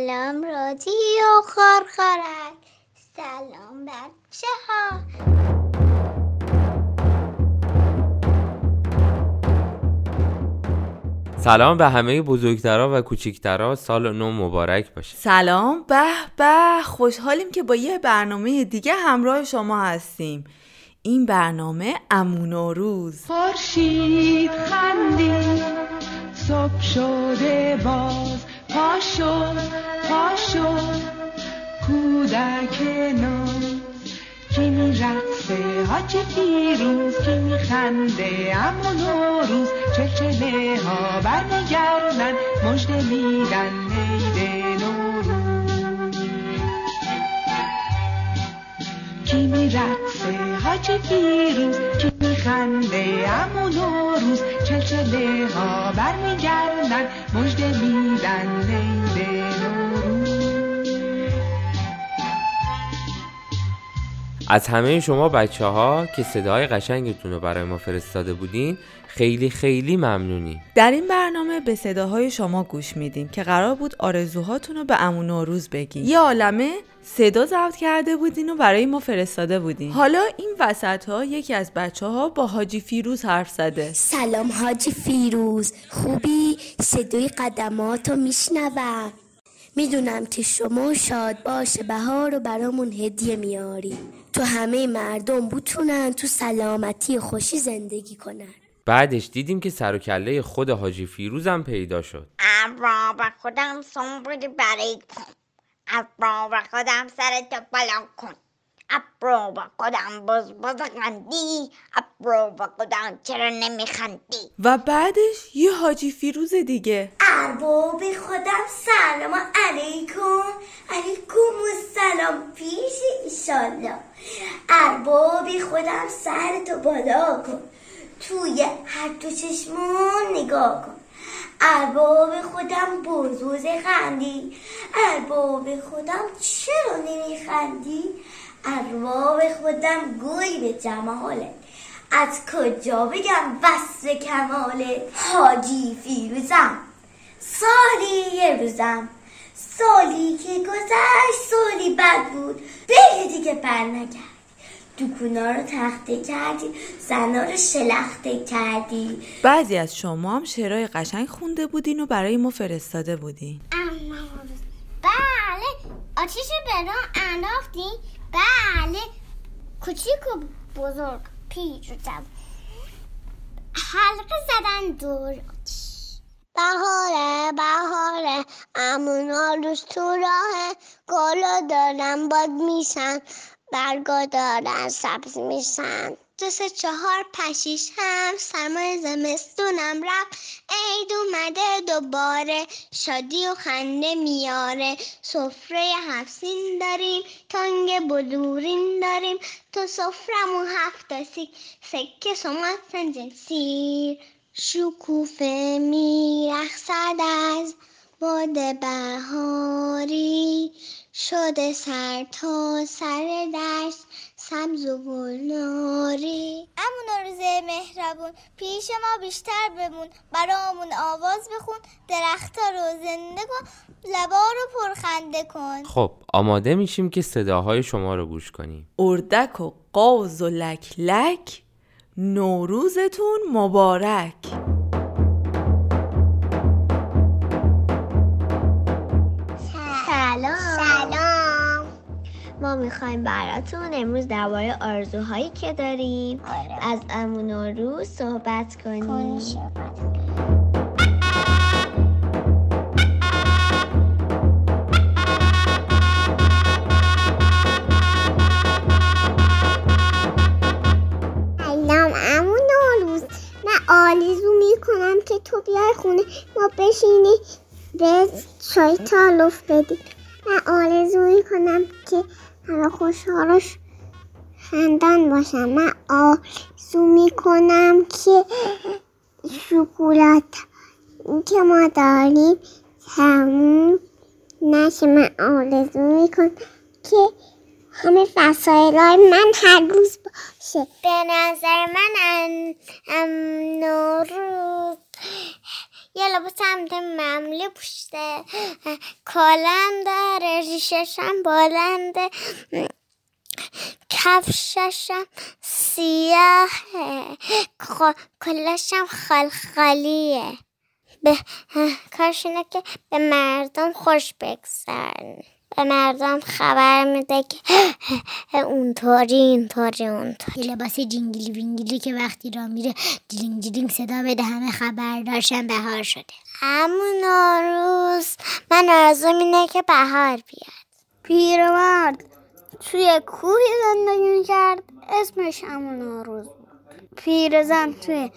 سلام رادیو خارخارک سلام بچه ها سلام به همه بزرگترا و کوچیکترا سال نو مبارک باشه. سلام به به. خوشحالیم که با یه برنامه دیگه همراه شما هستیم. این برنامه امون روز. خورشید خندید صبح شده باز. پا شد پا شد کودک ناز کی میرقصه حاج فیروز کی میخنده اما نوروز. چلچله ها برمیگردن مژده میدن عید نوروز. کی میرقصه حاج فیروز کی میخنده اما نوروز چلچله ها برمیگردن مژده میدن عید از همه شما بچه ها که صدای قشنگتون رو برای ما فرستاده بودین خیلی خیلی ممنونی در این برنامه به صداهای شما گوش میدیم که قرار بود آرزوهاتون رو به امون نوروز بگین یه عالمه صدا ضبط کرده بودین و برای ما فرستاده بودین. حالا این وسط ها یکی از بچه ها با حاجی فیروز حرف زده. سلام حاجی فیروز. خوبی؟ صدای قدماتو میشنوم. می‌دونم که شما شاد باشه بهار رو برامون هدیه میاری تو همه مردم بتونن تو سلامتی خوشی زندگی کنن. بعدش دیدیم که سر و کله خود حاجی فیروزم پیدا شد. ابرا به خودم سنبولی برای کن. ابرا به خودم سرتو بالا کن. ابرا به خودم بز بز قندی ابرا به خودم چرا نمیخندی؟ و بعدش یه حاجی فیروز دیگه. ارباب خودم سلام علیکم. علیکم السلام. پیش ایشالله. ارباب خودم سرتو بالا کن. توی هر دو چشمون نگاه کن. ارباب خودم بزوز خندی. ارباب خودم چرا نمیخندی؟ ارباب خودم گوی به جماله. از کجا بگم وصف کماله؟ حاجی فیروزم. سالی یه روزم. سالی که گذشت سالی بد بود. بگه دیگه بر نگردی دکونا رو تخته کردی زنا رو شلخته کردی. بعضی از شما هم شعرهای قشنگ خونده بودین و برای ما فرستاده بودین. بله آتیش به راه انداختی بله کوچیک و بزرگ پیچ و حلقه زدن دور. بهاره بهاره امونا روز تو راه گلا دارن باد میشن برگا دارن سبز میشن. دو سه چهار پشیش هم سرمای زمستونم رفت. عید اومده دوباره شادی و خنده میاره. سفره هفسین داریم تنگ بلورین داریم. تو سفرمون هفت سیک سکه سمت سنجن سیر شکوفه میرخصد از باد بهاری. شده سر تا سر دشت سبز و گلناری امون روز مهربون پیش ما بیشتر بمون برامون آواز بخون درختها رو زنده کن لبا رو پرخنده کن. خب آماده میشیم که صداهای شما رو گوش کنیم. اردک و قاز و لک لک نوروزتون مبارک. سلام. سلام. ما می‌خوایم براتون امروز درباره آرزوهایی که داریم. از امون و روز صحبت کنیم. بشینی؟ به چای تالوف بدی. من آرزو می‌کنم که همه خوشحالش خندان باشم. من آرزو می‌کنم که شکلات که ما داریم تموم نشه. من آرزو می‌کنم که همه وسایل من هر روز باشه. به نظر من ام نوروز یه لباس سمت معمولی پوشته کالم داره ریششم بلنده کفششم سیاهه. کلشم خلخالیه به کارش اینه که به مردم خوش بگذرن. به مردم خبر میده که اونطوری اینطوری اونطوری. یه لباس جینگلی وینگلی که وقتی راه میره جلینگ جلینگ صدا بده همه خبر داشتن بهار شده. عمو نوروز من آرزوم اینه که بهار بیاد. پیرمرد توی کوهی زندگی می‌کرد. اسمش عمو نوروز بود. پیرزن توی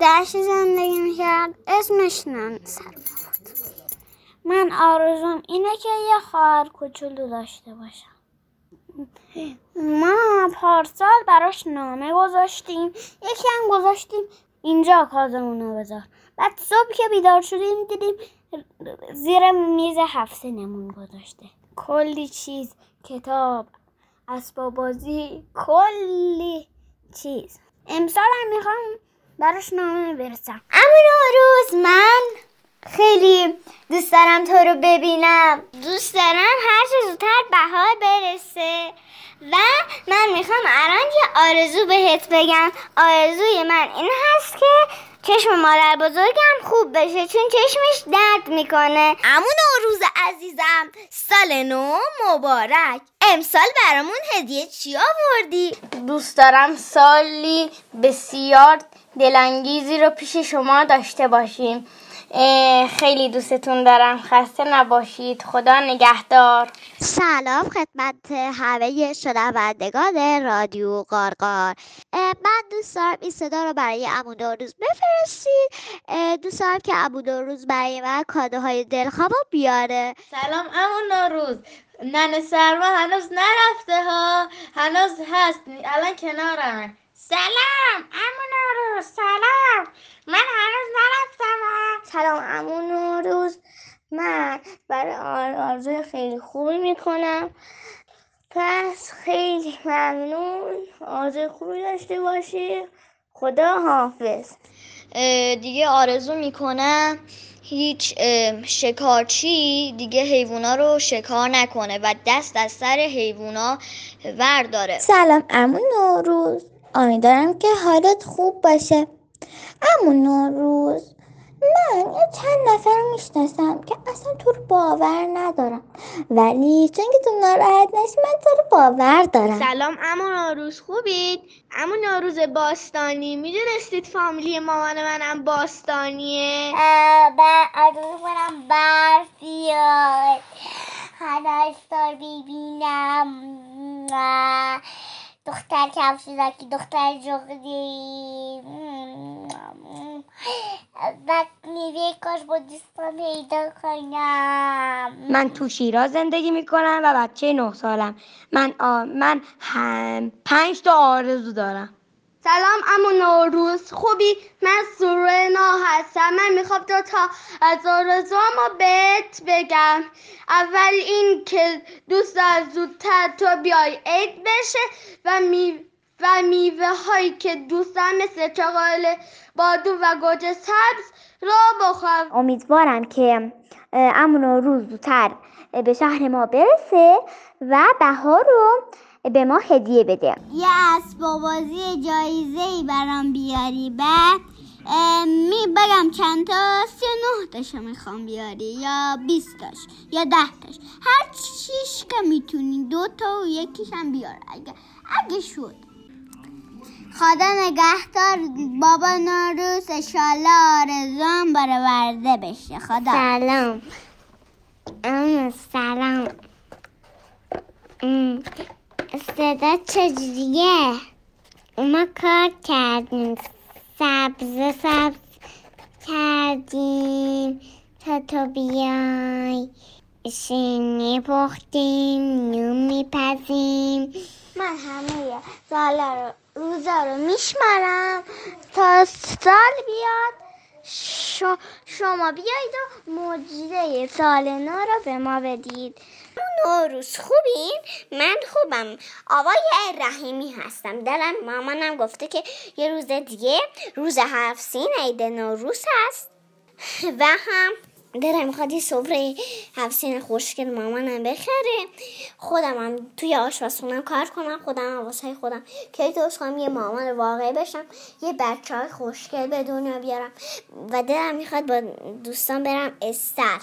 دشت زندگی می‌کرد. اسمش ننه بود من آرزوم اینه که یه خواهر کوچولو داشته باشم. ما پارسال براش نامه گذاشتیم. یکی هم گذاشتیم اینجا کازمون رو بذار. بعد صبح که بیدار شدیم دیدیم زیر میز هفته نمون گذاشته. کلی چیز کتاب اسباب بازی کلی چیز. امسال هم می‌خوام براش نامه برسم. اما روز من خیلی دوست دارم تو رو ببینم. دوست دارم هر چه زودتر بهار برسه. و من می‌خوام الان یه آرزو بهت بگم. آرزوی من این هست که چشم مادر بزرگم خوب بشه چون چشمش درد می‌کنه. امون روز عزیزم سال نو مبارک. امسال برامون هدیه چی آوردی؟ دوست دارم سالی بسیار دلانگیزی رو پیش شما داشته باشیم. خیلی دوستتون دارم. خسته نباشید. خدا نگهدار. سلام خدمت همه شنوندگان رادیو قارقار من دوست دارم این صدا رو برای امون روز بفرستید. دوست دارم که امون روز برای من کادوهای دلخواه بیاره. سلام امون روز ننه سرما هنوز نرفته ها. هنوز هست. الان کنارم سلام امون روز سلام. من هنوز نرفتم سلام امون روز من برای آرزوی خیلی خوبی می‌کنم. پس خیلی ممنون. آرزوی خوبی داشته باشی. خدا حافظ. دیگه آرزو می‌کنم هیچ شکارچی دیگه حیوونا رو شکار نکنه و دست از سر حیوونا ورداره. سلام امون نوروز امیدوارم که حالت خوب باشه. امون نوروز من یه چند نفر می‌شناسم که اصلا تو رو باور ندارم. ولی چون که تو ناراحت نشی من تو رو باور دارم. سلام امون نوروز خوبید؟ امون نوروز باستانی می‌دونستید فامیلی مامان منم باستانیه؟ من آرزو کنم برف بیاد ببینم دختر کفشزکی دختر جغدی و میوه کاش با دوستان پیدا کنم. من تو شیراز زندگی می‌کنم و بچه نه سالم. من آ... من هم... پنج تا آرزو دارم. سلام امو نوروز. خوبی؟ من سورنا هستم. من می‌خوام دو تا از ما بهت بگم. اول این که دوست زودتر تو بیای عید بشه و می و میوه هایی که دوستان مثل چغال بادو و گوجه سبز را بخورم امیدوارم که امون روز زودتر به شهر ما برسه و بهار رو به ما هدیه بده. یه اسباب بازی جایزه ای برام بیاری. بعد می بگم چند تا سی نه تاشو می‌خوام بیاری یا بیست تاش یا ده تاش. هر چیش که می‌تونی دو تا و یکیش هم بیار اگه اگه شد. خدا نگهدار بابا ناروس اشالله آرزوام برورده بشه. خدا. سلام. سلام. صدا چجوریه ما کار کردیم سبز سبز کردیم تا تو بیای شینی پختیم نون میپزیم من همه سالا رو روزا رو میشمارم تا سال بیاد شما بیایید و مجیده سال نو رو به ما بدید نوروز خوبین؟ من خوبم. آقای رحیمی هستم. دلم مامانم گفته که یه روز دیگه روز هفت سین عید نوروز هست. و هم دلم می‌خواد یه سفره هفسین خوشگل مامانم بخره. خودم هم توی آشپزخونم کار کنم خودم هم واسه خودم که درست کنم یه مامان واقعی بشم یه بچه های خوشگل به دنیا بیارم. و دلم می‌خواد با دوستان برم استر.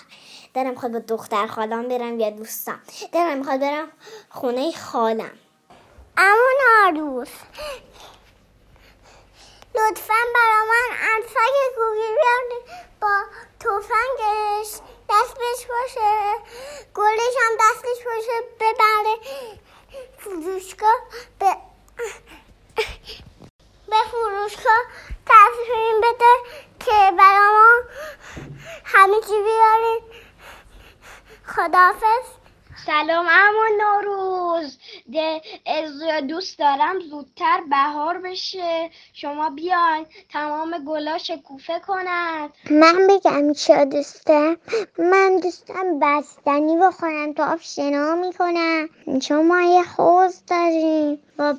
دلم می‌خواد با دختر خالام برم یا دوستان. دلم می‌خواد برم خونه خالم امون آروز لطفا برا من عروسک کوکی بیارید توفنگش. دستش باشه. گلش هم دستش باشه. ببره. فروشگاه. به به فروشگاه تصمیم بده که برا ما همه چی بیارید خداحافظ. سلام اما نوروز. از دوست دارم زودتر بهار بشه. شما بیاین تمام گلا شکوفه کند من بگم چیا دوست دارم من دوستم بستنی بخورم تو آفشنا می‌کنم چون ما یه حوز داریم یه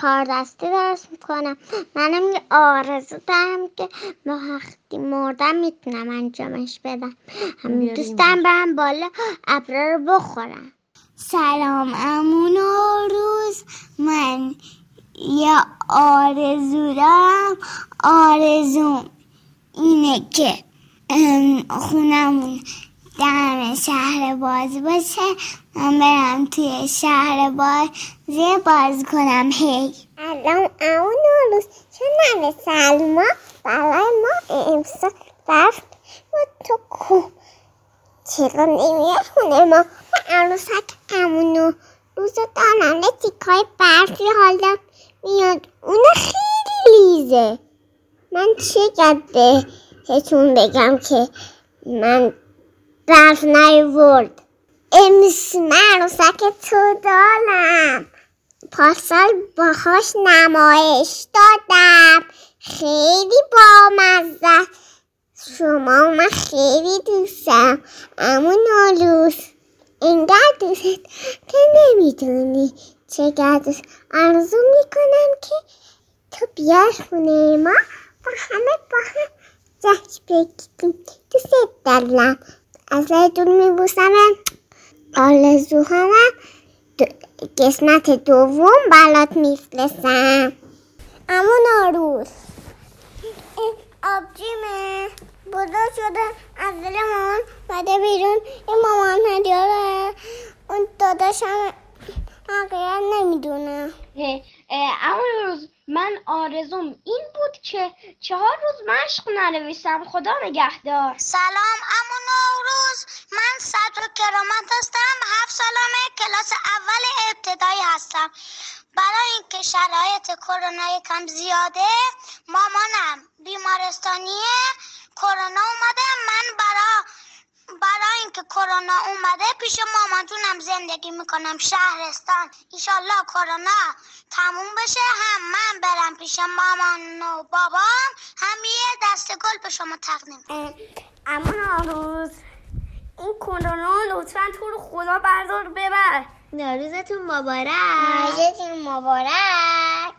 کار دستی درست می‌کنم منم یه آرزو دارم که وقتی مردم می‌تونم انجامش بدم. هم دوستم برم بالا ابرا رو بخورم. سلام امون روز من یه آرزو دارم. آرزوم اینه که خونمون دم شهر باز باشه من برم توی شهر بازی باز کنم. هی. الان امون روز چون نمه سلما برای ما امسال رفت. و تو کو چرا نمیاد خونه ما. و عروسک امونو روز دارم تیکای برفی حالا میاد. اون خیلی لیزه. من چقدر بهتون بگم که من برف نیورد. امس من عروسک تو دارم پارسال باهاش نمایش دادم. خیلی بامزه. شما من خیلی دوستم. اما نالوس اینقدر دوست که نمی‌دونی چقدر دوست. آرزو می‌کنم که تو بیای خونه ما. با همه با هم جشن بگیریم. دوست دارم. از دور میبوسم آرزوهامم دو- قسمت دوم برات میفرستم. اما ناروز آبجیمه بزرگ شده از دل مامان مده بیرون. این مامان هدیاره. اون داداشم حقیقت نمی‌دونه اما روز من آرزوم این بود که چهار روز مشق ننویسم. خدا نگهدار. سلام امو نوروز. من صدر کرامت هستم. هفت سالمه کلاس اول ابتدایی هستم. برای اینکه شرایط کرونا یکم زیاده مامانم بیمارستانیه. کرونا اومده من برا برای اینکه کرونا اومده پیش مامان جونم زندگی می‌کنم شهرستان. ایشالله کرونا تموم بشه. هم من برم پیش مامان و بابام هم یه دست گل به شما تقدیم. اما نوروز این کرونا لطفا تو رو خدا بردار ببر. نوروزتون مبارک. نوروزتون مبارک.